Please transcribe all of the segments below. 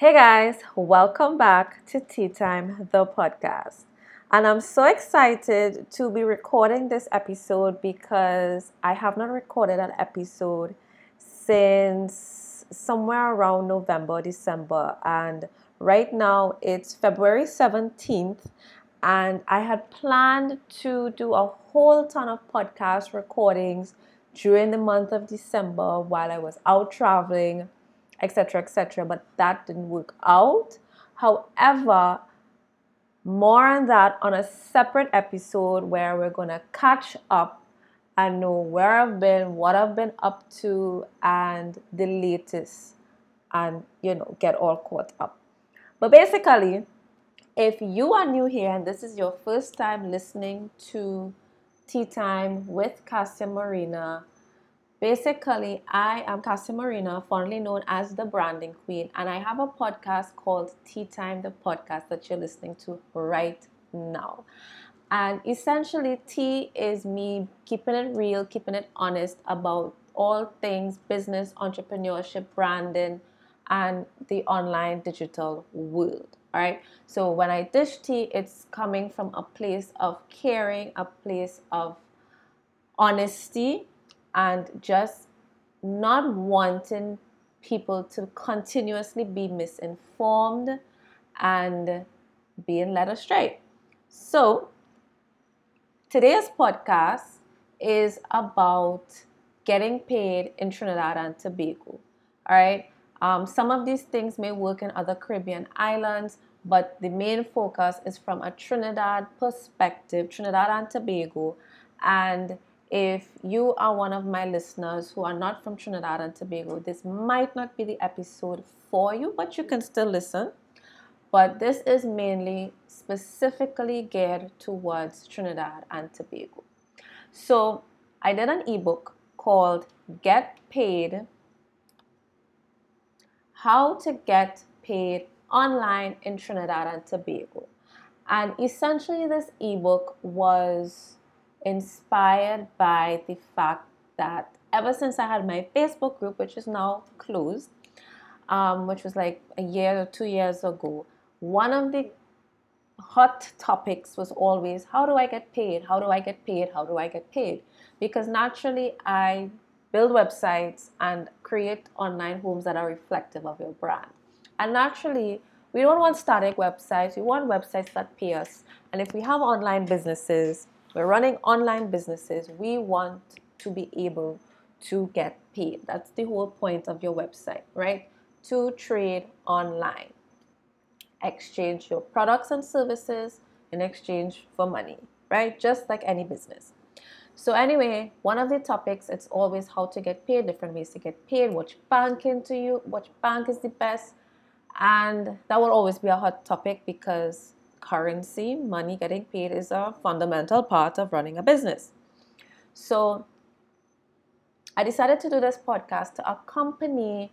Hey guys, welcome back to Tea Time, the podcast. And I'm so excited to be recording this episode because I have not recorded an episode since somewhere around November, December. And right now it's February 17th. And I had planned to do a whole ton of podcast recordings during the month of December while I was out traveling etc., etc. But that didn't work out. However, more on that on a separate episode where we're gonna catch up and know where I've been, what I've been up to, and the latest, and you know, get all caught up. But basically, if you are new here and this is your first time listening to Tea Time with Cassia Marina, Basically, I am Cassia Marina, fondly known as the Branding Queen, and I have a podcast called Tea Time, the podcast that you're listening to right now. And essentially, tea is me keeping it real, keeping it honest about all things business, entrepreneurship, branding, and the online digital world. All right. So when I dish tea, it's coming from a place of caring, a place of honesty, and just not wanting people to continuously be misinformed and being led astray. So, today's podcast is about getting paid in Trinidad and Tobago. All right. Um, some of these things may work in other Caribbean islands, but the main focus is from a Trinidad perspective, Trinidad and Tobago. And if you are one of my listeners who are not from Trinidad and Tobago, this might not be the episode for you, but you can still listen. But this is mainly specifically geared towards Trinidad and Tobago. So I did an ebook called Get Paid How to Get Paid Online in Trinidad and Tobago. And essentially, this ebook was inspired by the fact that ever since I had my Facebook group, which is now closed, um, which was like a year or two years ago, one of the hot topics was always how do I get paid? How do I get paid? How do I get paid? Because naturally, I build websites and create online homes that are reflective of your brand. And naturally, we don't want static websites, we want websites that pay us. And if we have online businesses, we're running online businesses. We want to be able to get paid. That's the whole point of your website, right? To trade online. Exchange your products and services in exchange for money, right? Just like any business. So anyway, one of the topics it's always how to get paid, different ways to get paid, which bank into you, which bank is the best, and that will always be a hot topic because currency, money getting paid is a fundamental part of running a business. So I decided to do this podcast to accompany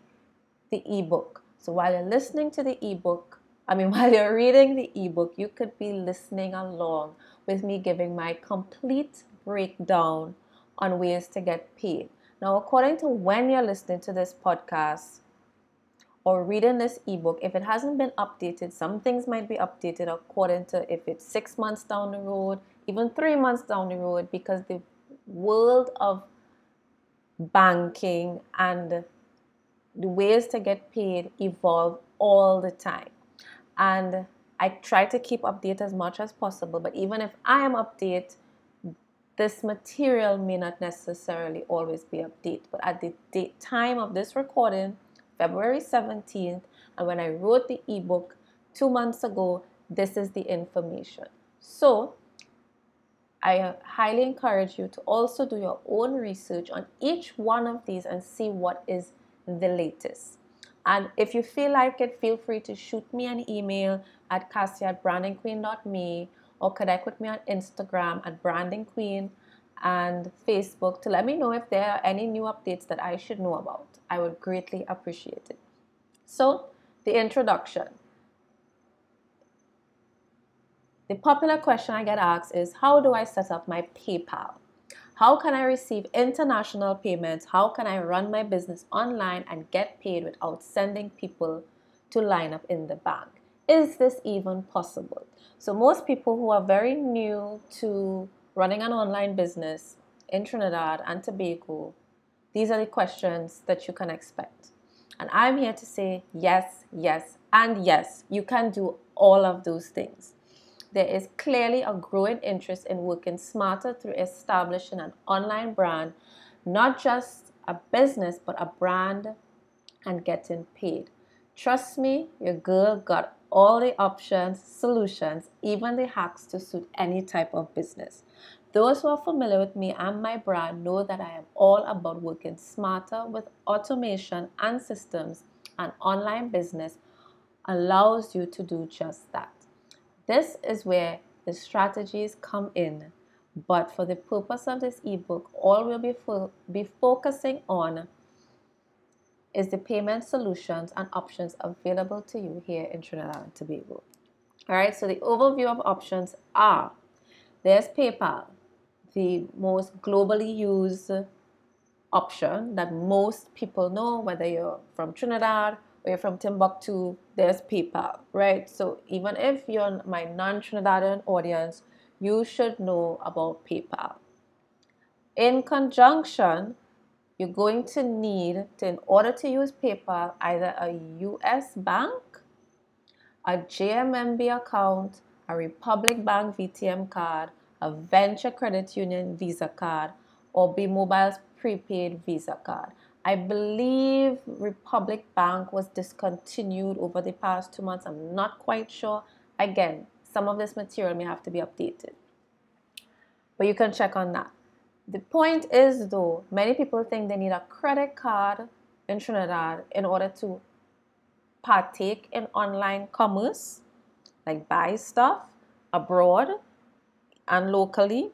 the ebook. So while you're listening to the ebook, I mean, while you're reading the ebook, you could be listening along with me giving my complete breakdown on ways to get paid. Now, according to when you're listening to this podcast, or reading this ebook, if it hasn't been updated, some things might be updated according to if it's six months down the road, even three months down the road, because the world of banking and the ways to get paid evolve all the time. And I try to keep update as much as possible, but even if I am update, this material may not necessarily always be updated. But at the time of this recording, February 17th. And when I wrote the ebook two months ago, this is the information. So I highly encourage you to also do your own research on each one of these and see what is the latest. And if you feel like it, feel free to shoot me an email at cassia at brandingqueen.me or connect with me on Instagram at brandingqueen and Facebook to let me know if there are any new updates that I should know about. I would greatly appreciate it. So, the introduction. The popular question I get asked is How do I set up my PayPal? How can I receive international payments? How can I run my business online and get paid without sending people to line up in the bank. Is this even possible? So, most people who are very new to running an online business in Trinidad and Tobago, these are the questions that you can expect. And I'm here to say yes, yes, and yes, you can do all of those things. There is clearly a growing interest in working smarter through establishing an online brand, not just a business, but a brand and getting paid. Trust me, your girl got all the options, solutions, even the hacks to suit any type of business. Those who are familiar with me and my brand know that I am all about working smarter with automation and systems, and online business allows you to do just that. This is where the strategies come in. But for the purpose of this ebook, all we'll be, fo- be focusing on is the payment solutions and options available to you here in Trinidad and Tobago. All right, so the overview of options are there's PayPal, the most globally used option that most people know, whether you're from Trinidad or you're from Timbuktu, there's PayPal, right? So even if you're my non Trinidadian audience, you should know about PayPal. In conjunction, you're going to need to, in order to use PayPal, either a US bank, a JMMB account, a Republic Bank VTM card, a Venture Credit Union Visa card, or B Mobile's prepaid Visa card. I believe Republic Bank was discontinued over the past two months. I'm not quite sure. Again, some of this material may have to be updated. But you can check on that. The point is, though, many people think they need a credit card in Trinidad in order to partake in online commerce, like buy stuff abroad and locally.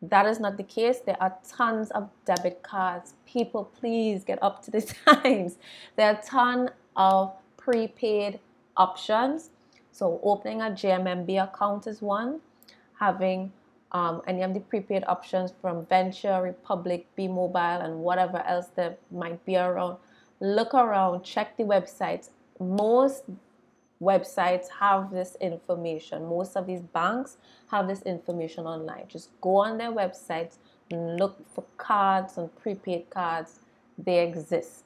That is not the case. There are tons of debit cards. People, please get up to the times. There are a ton of prepaid options. So, opening a JMMB account is one, having um, any of the prepaid options from Venture, Republic, B Mobile, and whatever else that might be around. Look around, check the websites. Most websites have this information. Most of these banks have this information online. Just go on their websites look for cards and prepaid cards. They exist.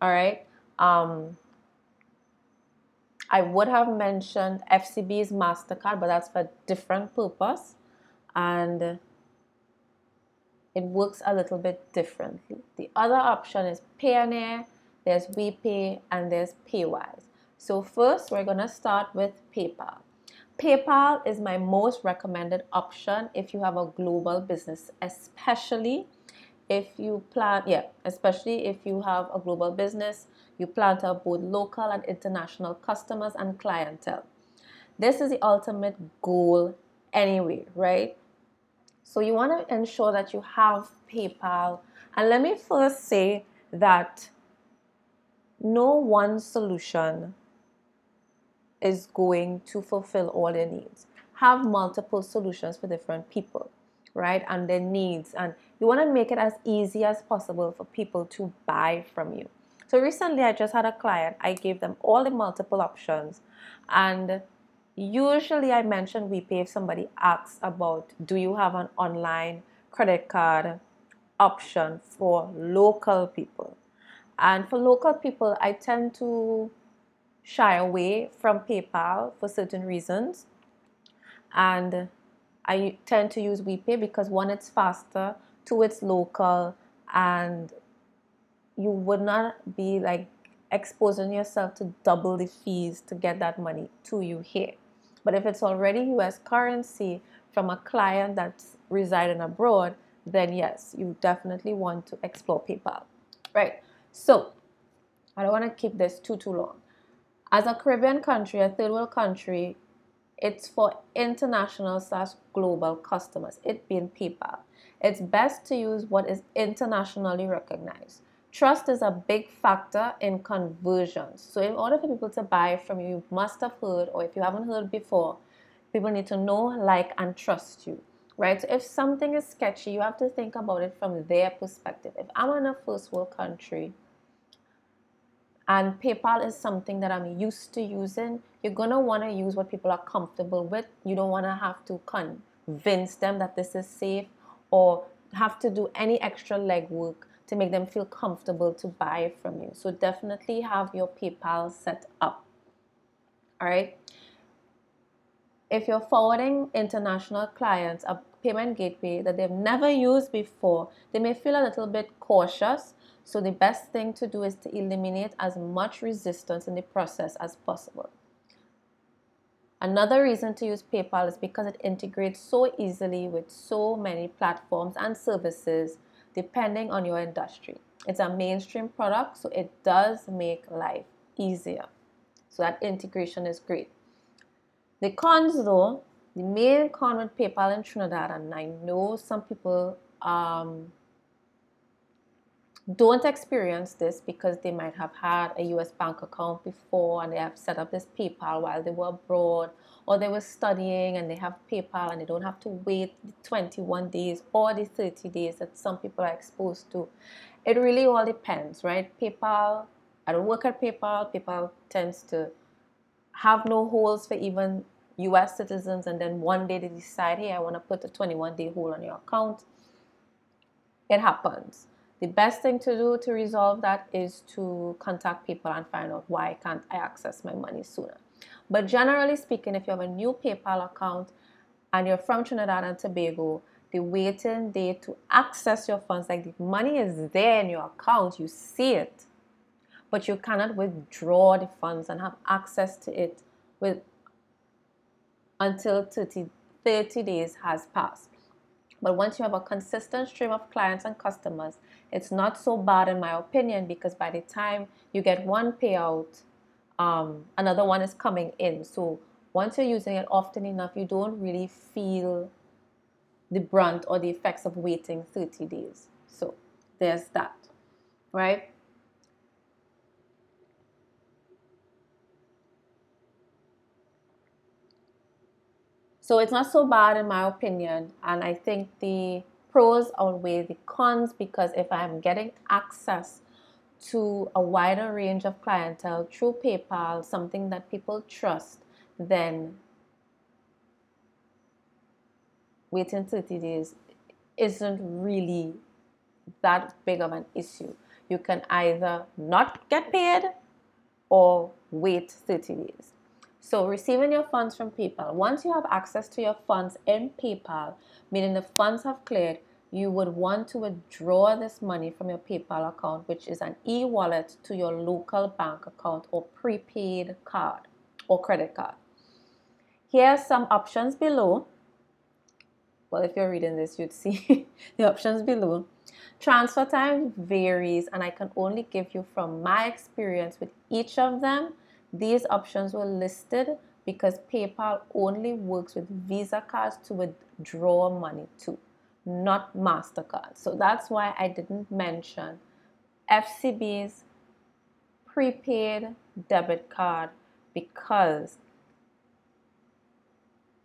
All right. Um, I would have mentioned FCB's MasterCard, but that's for different purpose and it works a little bit differently. The other option is Payoneer, there's WiPay, and there's Paywise. So first, we're gonna start with PayPal. PayPal is my most recommended option if you have a global business, especially if you plan, yeah, especially if you have a global business, you plan to have both local and international customers and clientele. This is the ultimate goal anyway, right? So you want to ensure that you have PayPal. And let me first say that no one solution is going to fulfill all your needs. Have multiple solutions for different people, right? And their needs. And you want to make it as easy as possible for people to buy from you. So recently, I just had a client, I gave them all the multiple options, and Usually, I mention WiPay if somebody asks about do you have an online credit card option for local people? And for local people, I tend to shy away from PayPal for certain reasons. And I tend to use WiPay because one, it's faster, two, it's local, and you would not be like exposing yourself to double the fees to get that money to you here. But if it's already US currency from a client that's residing abroad, then yes, you definitely want to explore PayPal. Right. So I don't want to keep this too too long. As a Caribbean country, a third world country, it's for international slash global customers, it being PayPal. It's best to use what is internationally recognized. Trust is a big factor in conversions. So, in order for people to buy from you, you must have heard, or if you haven't heard before, people need to know, like, and trust you, right? So, if something is sketchy, you have to think about it from their perspective. If I'm in a first world country, and PayPal is something that I'm used to using, you're want to use what people are comfortable with. You don't want to have to convince them that this is safe or have to do any extra legwork to make them feel comfortable to buy from you. So definitely have your PayPal set up. All right. If you're forwarding international clients a payment gateway that they've never used before, they may feel a little bit cautious so the best thing to do is to eliminate as much resistance in the process as possible. Another reason to use PayPal is because it integrates so easily with so many platforms and services depending on your industry. It's a mainstream product, so it does make life easier. So that integration is great. The cons, though, the main con with PayPal in Trinidad, and I know some people um, don't experience this because they might have had a US bank account before and they have set up this PayPal while they were abroad or they were studying and they have PayPal and they don't have to wait the 21 days or the 30 days that some people are exposed to. It really all depends, right? PayPal, I don't work at PayPal. PayPal tends to have no holes for even US citizens and then one day they decide, hey, I want to put a 21 day hold on your account. It happens the best thing to do to resolve that is to contact people and find out why can't I access my money sooner. But generally speaking, if you have a new PayPal account and you're from Trinidad and Tobago, the waiting day to access your funds, like the money is there in your account, you see it, but you cannot withdraw the funds and have access to it with until 30, 30 days has passed. But once you have a consistent stream of clients and customers, it's not so bad in my opinion because by the time you get one payout, um, another one is coming in. So once you're using it often enough, you don't really feel the brunt or the effects of waiting 30 days. So there's that, right? So it's not so bad in my opinion. And I think the pros outweigh the cons because if I'm getting access to a wider range of clientele through PayPal, something that people trust, then waiting 30 days isn't really that big of an issue. You can either not get paid or wait 30 days. So, receiving your funds from PayPal, once you have access to your funds in PayPal, meaning the funds have cleared, you would want to withdraw this money from your PayPal account, which is an e wallet, to your local bank account or prepaid card or credit card. Here are some options below. Well, if you're reading this, you'd see the options below. Transfer time varies, and I can only give you from my experience with each of them these options were listed because PayPal only works with Visa cards to withdraw money to, not MasterCard. So that's why I didn't mention FCB's prepaid debit card because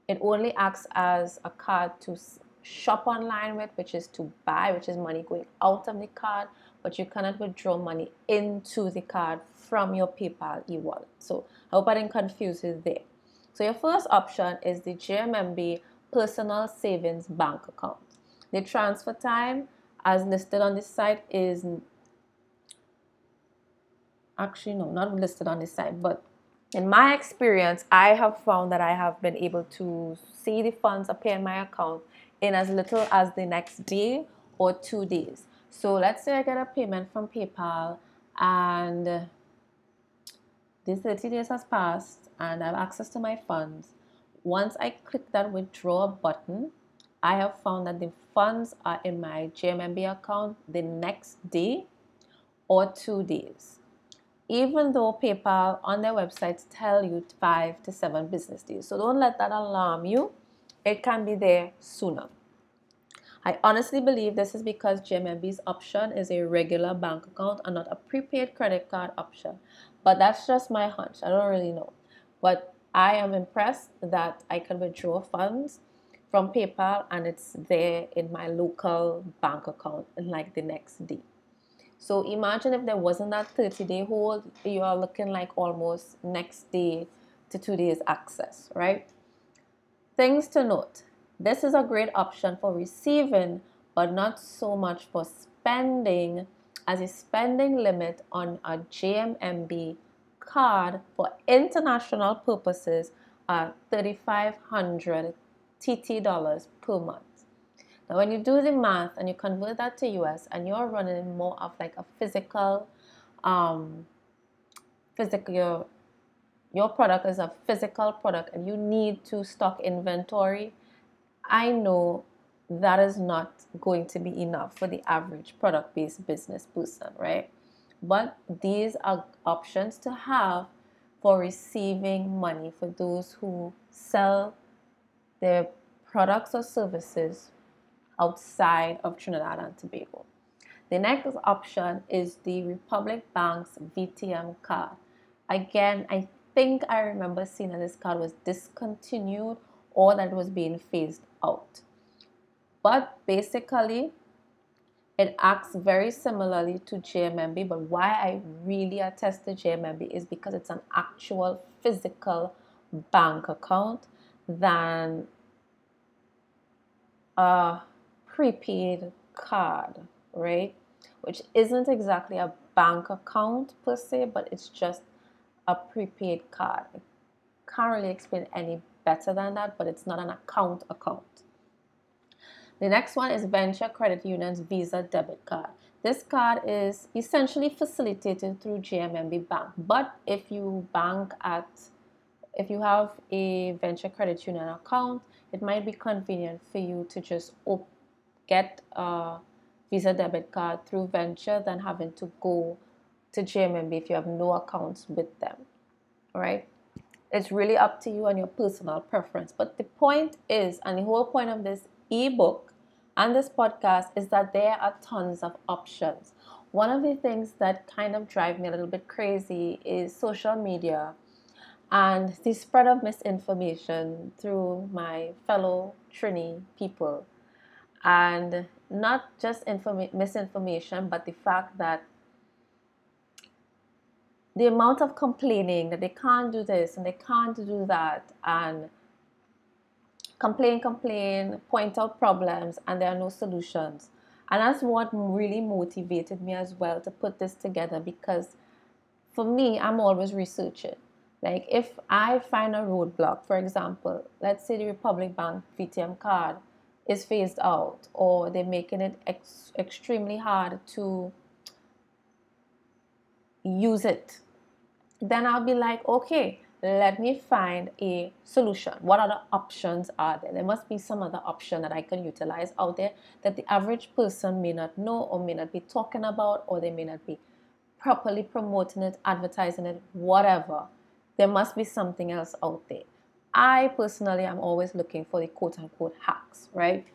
it only acts as a card to shop online with, which is to buy, which is money going out of the card, but you cannot withdraw money into the card from your PayPal e-wallet. So I hope I didn't confuse you there. So your first option is the JMMB Personal Savings Bank Account. The transfer time as listed on this site is actually no, not listed on this site, but in my experience, I have found that I have been able to see the funds appear in my account in as little as the next day or two days. So let's say I get a payment from PayPal and this 30 days has passed and I have access to my funds. Once I click that withdraw button, I have found that the funds are in my JMMB account the next day or two days. Even though PayPal on their websites tell you five to seven business days. So don't let that alarm you. It can be there sooner. I honestly believe this is because JMMB's option is a regular bank account and not a prepaid credit card option. But that's just my hunch. I don't really know. But I am impressed that I can withdraw funds from PayPal and it's there in my local bank account like the next day. So imagine if there wasn't that 30 day hold, you are looking like almost next day to two days access, right? Things to note this is a great option for receiving, but not so much for spending, as a spending limit on a JMMB card for international purposes are 3500 TT dollars per month. Now, when you do the math and you convert that to US and you're running more of like a physical, um, physical, your, your product is a physical product and you need to stock inventory, I know that is not going to be enough for the average product based business person, right? But these are options to have for receiving money for those who sell their products or services outside of Trinidad and Tobago. The next option is the Republic Bank's VTM card. Again, I think I remember seeing that this card was discontinued or that was being phased out. But basically, it acts very similarly to JMMB, but why I really attest to JMMB is because it's an actual physical bank account than a prepaid card, right? Which isn't exactly a bank account per se, but it's just a prepaid card. I can't really explain any better than that, but it's not an account account. The next one is Venture Credit Union's Visa debit card. This card is essentially facilitated through JMMB Bank, but if you bank at if you have a venture credit union account, it might be convenient for you to just op- get a Visa debit card through venture than having to go to JMMB if you have no accounts with them. All right. It's really up to you and your personal preference. But the point is, and the whole point of this ebook and this podcast is that there are tons of options. One of the things that kind of drive me a little bit crazy is social media and the spread of misinformation through my fellow Trini people. And not just informa- misinformation, but the fact that the amount of complaining that they can't do this and they can't do that, and complain, complain, point out problems, and there are no solutions. And that's what really motivated me as well to put this together because for me, I'm always researching. Like if I find a roadblock, for example, let's say the Republic Bank VTM card is phased out or they're making it ex- extremely hard to use it, then I'll be like, okay, let me find a solution. What other options are there? There must be some other option that I can utilize out there that the average person may not know or may not be talking about or they may not be properly promoting it, advertising it, whatever. There must be something else out there. I personally am always looking for the quote unquote hacks, right?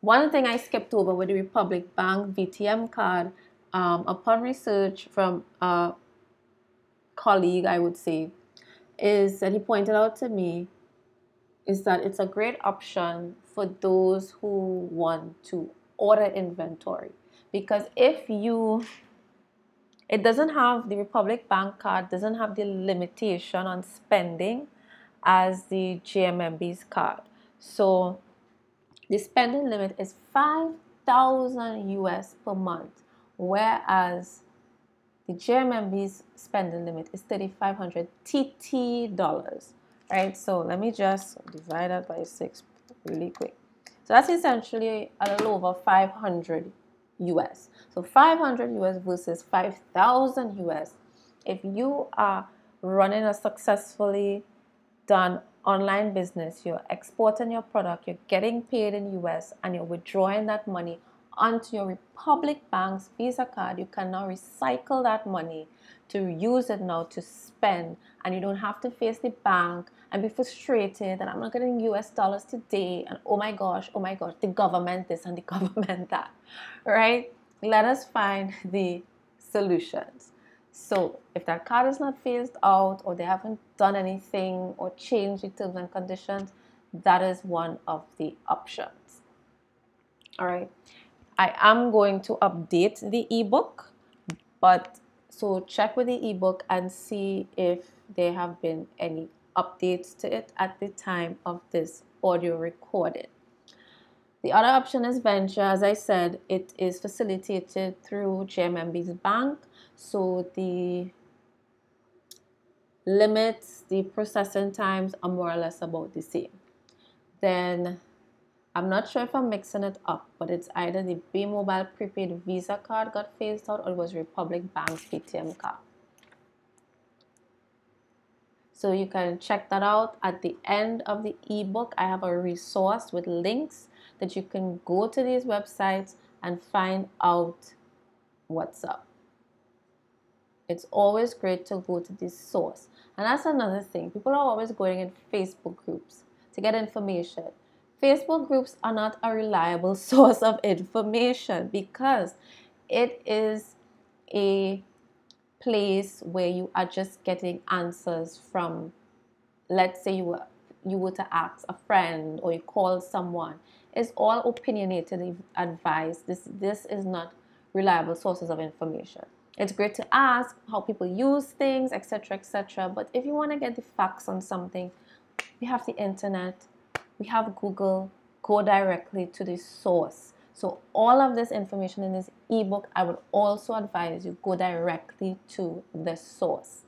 One thing I skipped over with the Republic Bank VTM card um, upon research from a colleague, I would say, is that he pointed out to me is that it's a great option for those who want to order inventory. Because if you it doesn't have the Republic Bank card doesn't have the limitation on spending as the JMMB's card. So the spending limit is 5,000 US per month, whereas the JMMB's spending limit is 3,500 TT dollars. Right, so let me just divide that by six really quick. So that's essentially a little over 500 US. So 500 US versus 5,000 US. If you are running a successfully done online business, you're exporting your product, you're getting paid in US, and you're withdrawing that money onto your Republic Bank's Visa card, you can now recycle that money to use it now to spend, and you don't have to face the bank and be frustrated that I'm not getting US dollars today, and oh my gosh, oh my gosh, the government this and the government that, right? let us find the solutions. So, if that card is not phased out or they haven't done anything or changed the terms and conditions, that is one of the options. All right. I am going to update the ebook, but so check with the ebook and see if there have been any updates to it at the time of this audio recording. The other option is venture. As I said, it is facilitated through JMMB's bank. So the limits, the processing times are more or less about the same. Then I'm not sure if I'm mixing it up, but it's either the B Mobile prepaid Visa card got phased out or it was Republic Bank ATM card. So you can check that out at the end of the ebook. I have a resource with links that you can go to these websites and find out what's up. It's always great to go to this source. And that's another thing. People are always going in Facebook groups to get information. Facebook groups are not a reliable source of information because it is a place where you are just getting answers from let's say you were you were to ask a friend or you call someone it's all opinionated advice this this is not reliable sources of information it's great to ask how people use things, etc., etc. But if you want to get the facts on something, we have the internet, we have Google. Go directly to the source. So all of this information in this ebook, I would also advise you go directly to the source.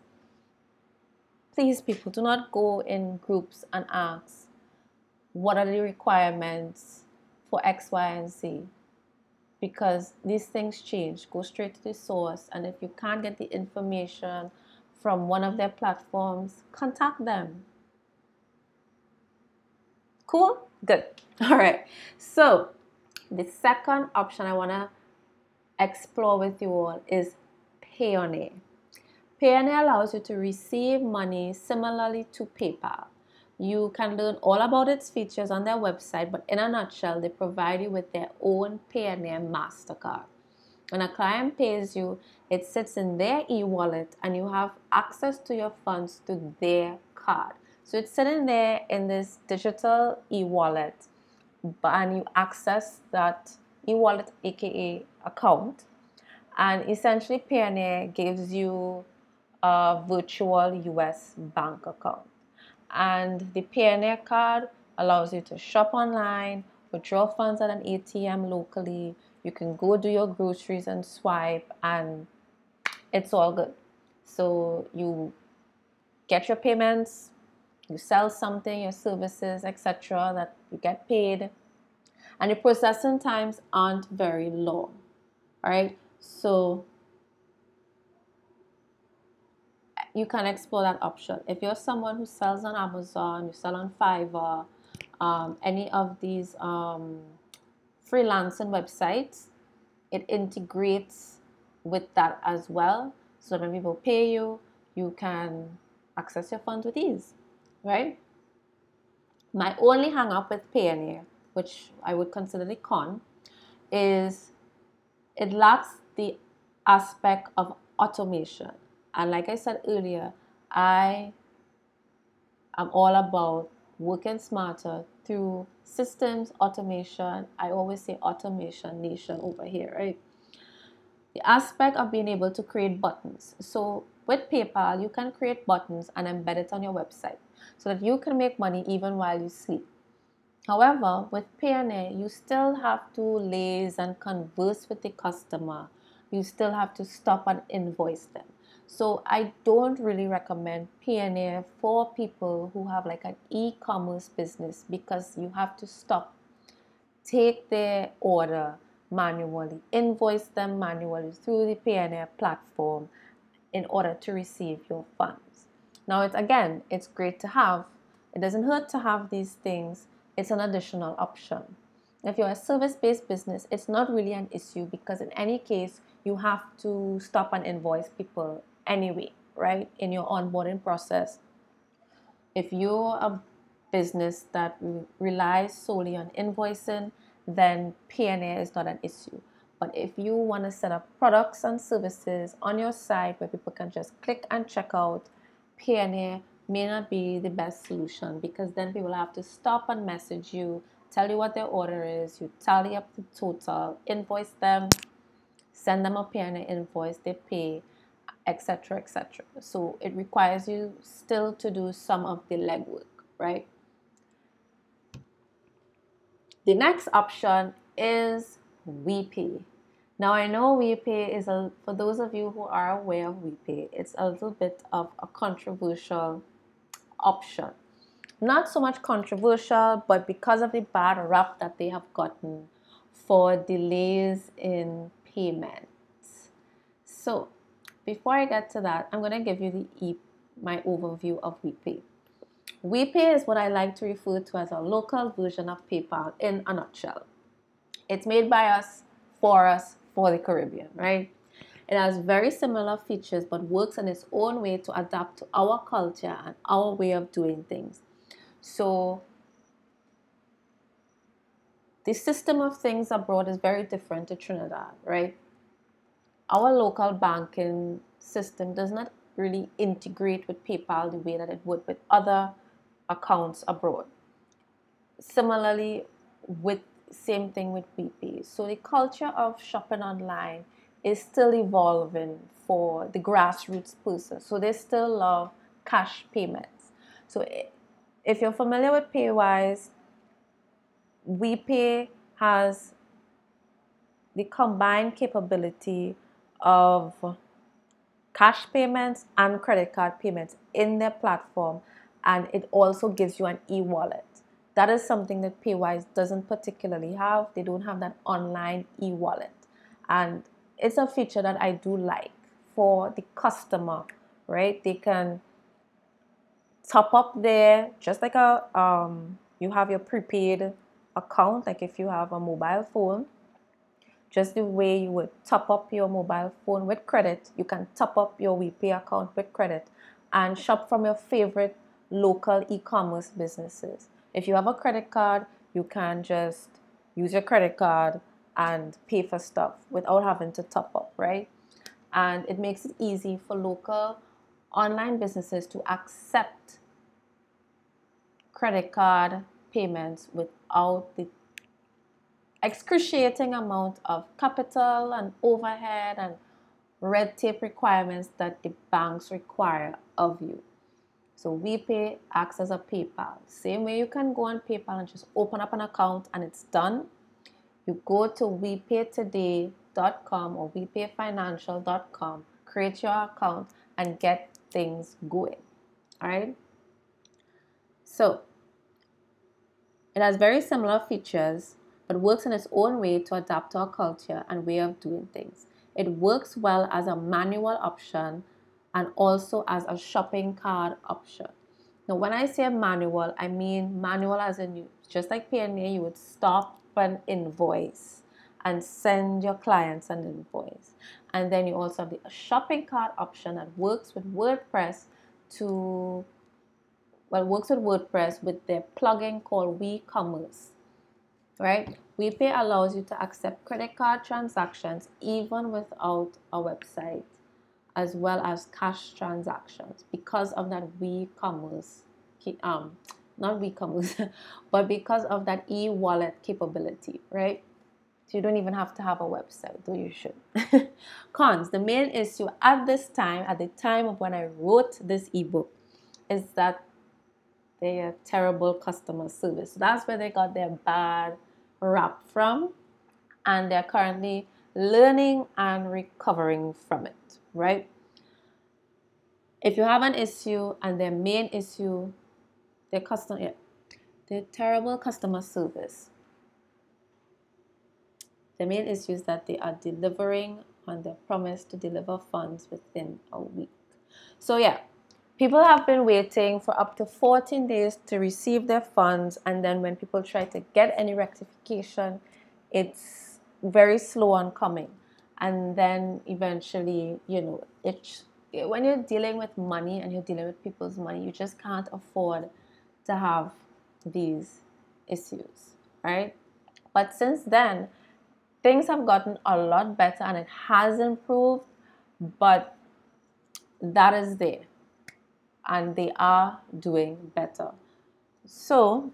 Please, people, do not go in groups and ask what are the requirements for X, Y, and Z because these things change. Go straight to the source, and if you can't get the information from one of their platforms, contact them. Cool? Good. All right. So, the second option I want to explore with you all is Payoneer. Payoneer allows you to receive money similarly to PayPal. You can learn all about its features on their website, but in a nutshell, they provide you with their own Payoneer MasterCard. When a client pays you, it sits in their e wallet and you have access to your funds to their card. So it's sitting there in this digital e wallet, and you access that e wallet, aka account. And essentially, Payoneer gives you a virtual US bank account and the Payoneer card allows you to shop online, withdraw funds at an ATM locally. You can go do your groceries and swipe, and it's all good. So you get your payments, you sell something, your services, etc., that you get paid, and the processing times aren't very long. All right, so you can explore that option. If you're someone who sells on Amazon, you sell on Fiverr, um, any of these um, freelancing websites, it integrates with that as well. So when people pay you, you can access your funds with ease, right? My only hang up with Payoneer, which I would consider the con, is it lacks the aspect of automation. And like I said earlier, I am all about working smarter through systems, automation. I always say automation nation over here, right? The aspect of being able to create buttons. So with PayPal, you can create buttons and embed it on your website so that you can make money even while you sleep. However, with Payoneer, you still have to laze and converse with the customer. You still have to stop and invoice them. So I don't really recommend Payoneer for people who have like an e-commerce business because you have to stop, take their order manually, invoice them manually through the Payoneer platform in order to receive your funds. Now it's again, it's great to have. It doesn't hurt to have these things. It's an additional option. If you're a service-based business, it's not really an issue because in any case, you have to stop and invoice people anyway, right? In your onboarding process. If you're a business that relies solely on invoicing, then Payoneer is not an issue. But if you want to set up products and services on your site where people can just click and check out, Payoneer may not be the best solution because then people have to stop and message you, tell you what their order is, you tally up the total, invoice them, send them a PNA invoice, they pay, etc. etc. So it requires you still to do some of the legwork, right? The next option is WiPay. Now I know WiPay is a for those of you who are aware of WiPay, it's a little bit of a controversial option. Not so much controversial, but because of the bad rap that they have gotten for delays in payments. So before I get to that, I'm gonna give you the e- my overview of WiPay. WiPay is what I like to refer to as a local version of PayPal in a nutshell. It's made by us, for us, for the Caribbean, right? It has very similar features but works in its own way to adapt to our culture and our way of doing things. So, the system of things abroad is very different to Trinidad, right? Our local banking system does not really integrate with PayPal the way that it would with other accounts abroad. Similarly, with same thing with WiPay. So the culture of shopping online is still evolving for the grassroots person. So they still love cash payments. So if you're familiar with Paywise, WiPay has the combined capability of cash payments and credit card payments in their platform and it also gives you an e-wallet that is something that Paywise doesn't particularly have. They don't have that online e wallet. And it's a feature that I do like for the customer, right? They can top up there just like a um, you have your prepaid account, like if you have a mobile phone, just the way you would top up your mobile phone with credit, you can top up your WiPay account with credit and shop from your favorite local e-commerce businesses. If you have a credit card, you can just use your credit card and pay for stuff without having to top up, right? And it makes it easy for local online businesses to accept credit card payments without the excruciating amount of capital and overhead and red tape requirements that the banks require of you. So WiPay acts as a PayPal. Same way you can go on PayPal and just open up an account and it's done. You go to WiPayToday.com or WiPayFinancial.com, create your account and get things going. All right. So it has very similar features, but works in its own way to adapt to our culture and way of doing things. It works well as a manual option and also as a shopping cart option. Now, when I say manual, I mean manual as in you, just like PNA, you would stop an invoice and send your clients an invoice. And then you also have the shopping cart option that works with WordPress to, well, works with WordPress with their plugin called WeCommerce, right? WiPay allows you to accept credit card transactions even without a website as well as cash transactions. Because of that e-commerce um not e-commerce but because of that e-wallet capability right? So you don't even have to have a website though you should. Cons the main issue at this time at the time of when i wrote this ebook is that they are terrible customer service. So that's where they got their bad rap from. And they're currently learning and recovering from it right? If you have an issue and their main issue, their customer, yeah, their terrible customer service. The main issue is that they are delivering on their promise to deliver funds within a week. So yeah, people have been waiting for up to 14 days to receive their funds and then when people try to get any rectification, it's very slow on coming. And then eventually you know it's when you're dealing with money and you're dealing with people's money you just can't afford to have these issues right? But since then things have gotten a lot better and it has improved but that is there. And they are doing better. So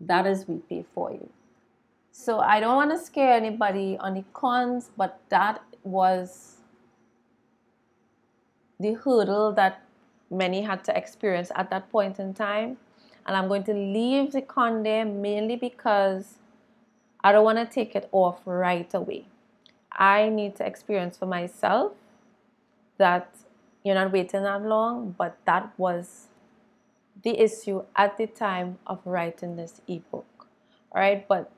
that is WiPay for you. So I don't want to scare anybody on the cons, but that was the hurdle that many had to experience at that point in time. And I'm going to leave the con there mainly because I don't want to take it off right away. I need to experience for myself that you're not waiting that long, but that was the issue at the time of writing this ebook. All right, but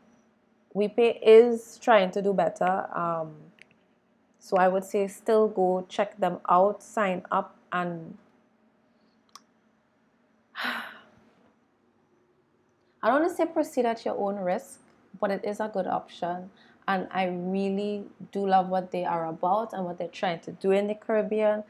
WiPay is trying to do better. Um, so I would say still go check them out, sign up, and I don't want to say proceed at your own risk, but it is a good option. And I really do love what they are about and what they're trying to do in the Caribbean.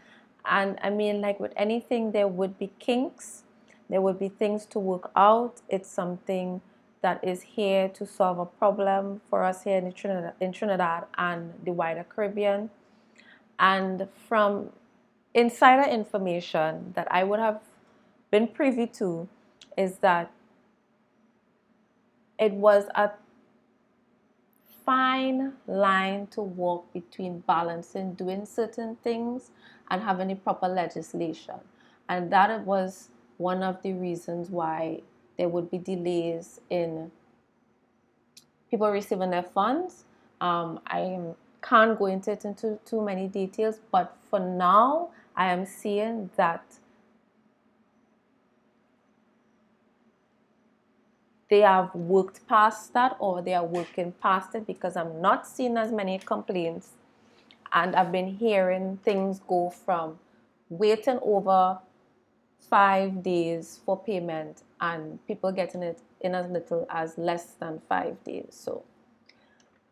And I mean, like with anything, there would be kinks, there would be things to work out. It's something that is here to solve a problem for us here in Trinidad, in Trinidad and the wider Caribbean. And from insider information that I would have been privy to, is that it was a fine line to walk between balancing doing certain things and having the proper legislation. And that it was one of the reasons why there would be delays in people receiving their funds. Um, I can't go into it into too many details, but for now, I am seeing that they have worked past that or they are working past it because I'm not seeing as many complaints and I've been hearing things go from waiting over five days for payment and people getting it in as little as less than five days. So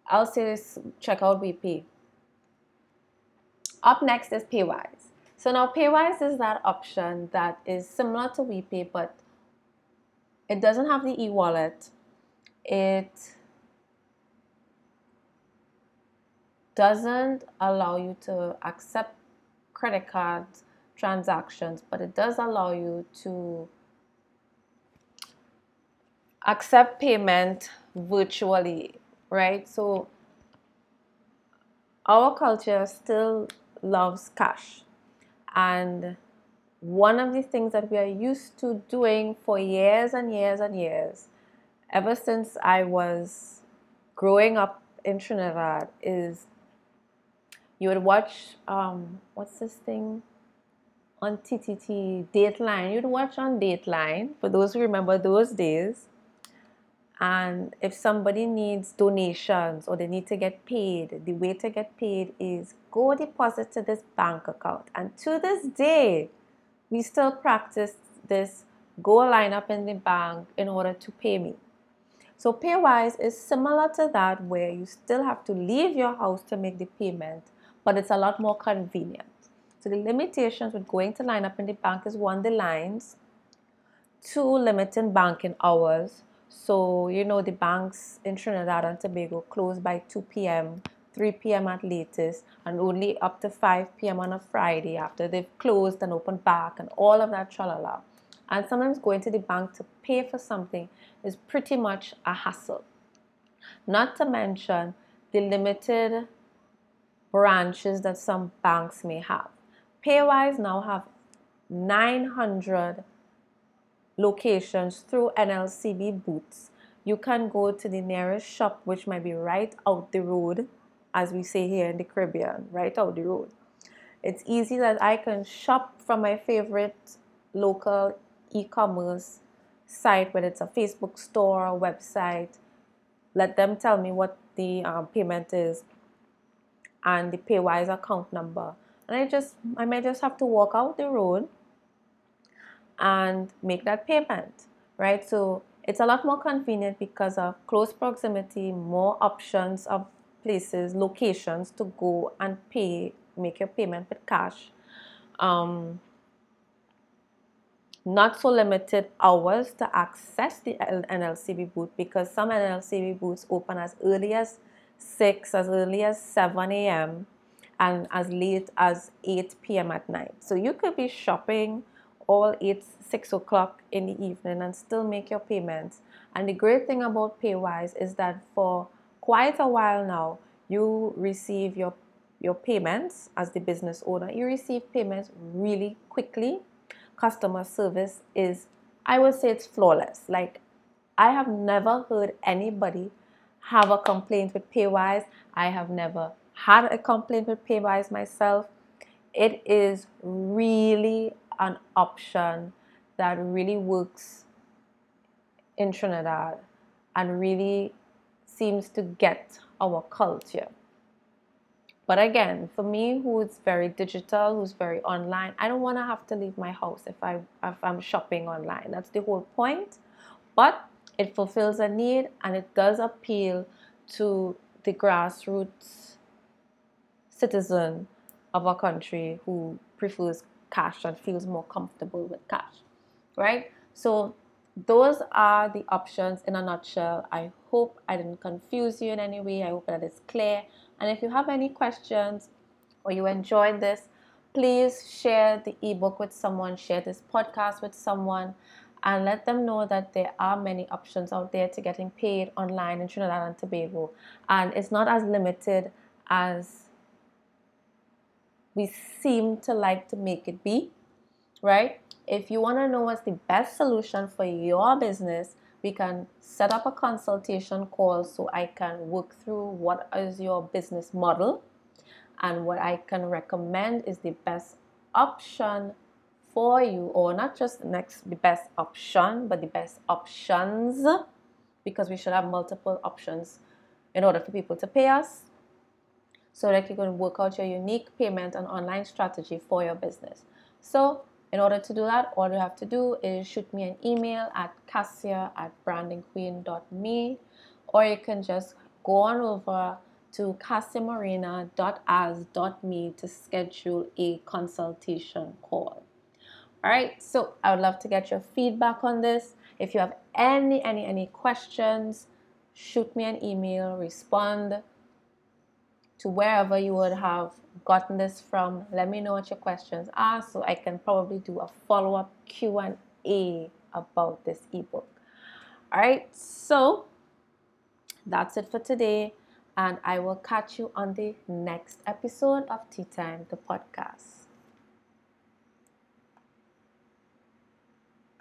I'll say this check out WiPay. Up next is Paywise. So now Paywise is that option that is similar to WiPay, but it doesn't have the e-wallet. It doesn't allow you to accept credit cards transactions, but it does allow you to accept payment virtually, right? So our culture still loves cash. And one of the things that we are used to doing for years and years and years, ever since I was growing up in Trinidad, is you would watch um, what's this thing on TTT Dateline. You'd watch on Dateline for those who remember those days. And if somebody needs donations or they need to get paid, the way to get paid is go deposit to this bank account. And to this day, we still practice this go line up in the bank in order to pay me. So Paywise is similar to that where you still have to leave your house to make the payment, but it's a lot more convenient. So the limitations with going to line up in the bank is one, the lines, two, limiting banking hours. So, you know, the banks in Trinidad and Tobago close by 2 p.m., 3 p.m. at latest, and only up to 5 p.m. on a Friday after they've closed and opened back and all of that tralala. And sometimes going to the bank to pay for something is pretty much a hassle. Not to mention the limited branches that some banks may have. Paywise now have 900 locations through NLCB booths. You can go to the nearest shop, which might be right out the road, as we say here in the Caribbean, right out the road. It's easy that I can shop from my favorite local e commerce site, whether it's a Facebook store or website. Let them tell me what the um, payment is and the Paywise account number and I just I might just have to walk out the road and make that payment, right? So it's a lot more convenient because of close proximity, more options of places, locations to go and pay, make your payment with cash. Um, not so limited hours to access the NLCB booth because some NLCB booths open as early as 6, as early as 7 a.m and as late as 8 p.m. at night. So you could be shopping all eight, six o'clock in the evening and still make your payments. And the great thing about Paywise is that for quite a while now, you receive your your payments as the business owner. You receive payments really quickly. Customer service is, I would say, it's flawless. Like I have never heard anybody have a complaint with Paywise. I have never had a complaint with Paywise myself. It is really an option that really works in Trinidad and really seems to get our culture. But again, for me, who's very digital, who's very online, I don't want to have to leave my house if I if I'm shopping online. That's the whole point. But it fulfills a need and it does appeal to the grassroots citizen of our country who prefers cash and feels more comfortable with cash, right? So those are the options in a nutshell. I hope I didn't confuse you in any way. I hope that it's clear. And if you have any questions or you enjoyed this, please share the ebook with someone, share this podcast with someone, and let them know that there are many options out there to getting paid online in Trinidad and Tobago. And it's not as limited as we seem to like to make it be, right? If you want to know what's the best solution for your business, we can set up a consultation call so I can work through what is your business model and what I can recommend is the best option for you or not just next the best option but the best options because we should have multiple options in order for people to pay us so that you can work out your unique payment and online strategy for your business so in order to do that, all you have to do is shoot me an email at cassia at brandingqueen.me or you can just go on over to cassiamarina.as.me to schedule a consultation call. All right, so I would love to get your feedback on this. If you have any, any, any questions, shoot me an email, respond to wherever you would have gotten this from. Let me know what your questions are so I can probably do a follow-up Q&A about this ebook. All right, so that's it for today and I will catch you on the next episode of Tea Time the podcast.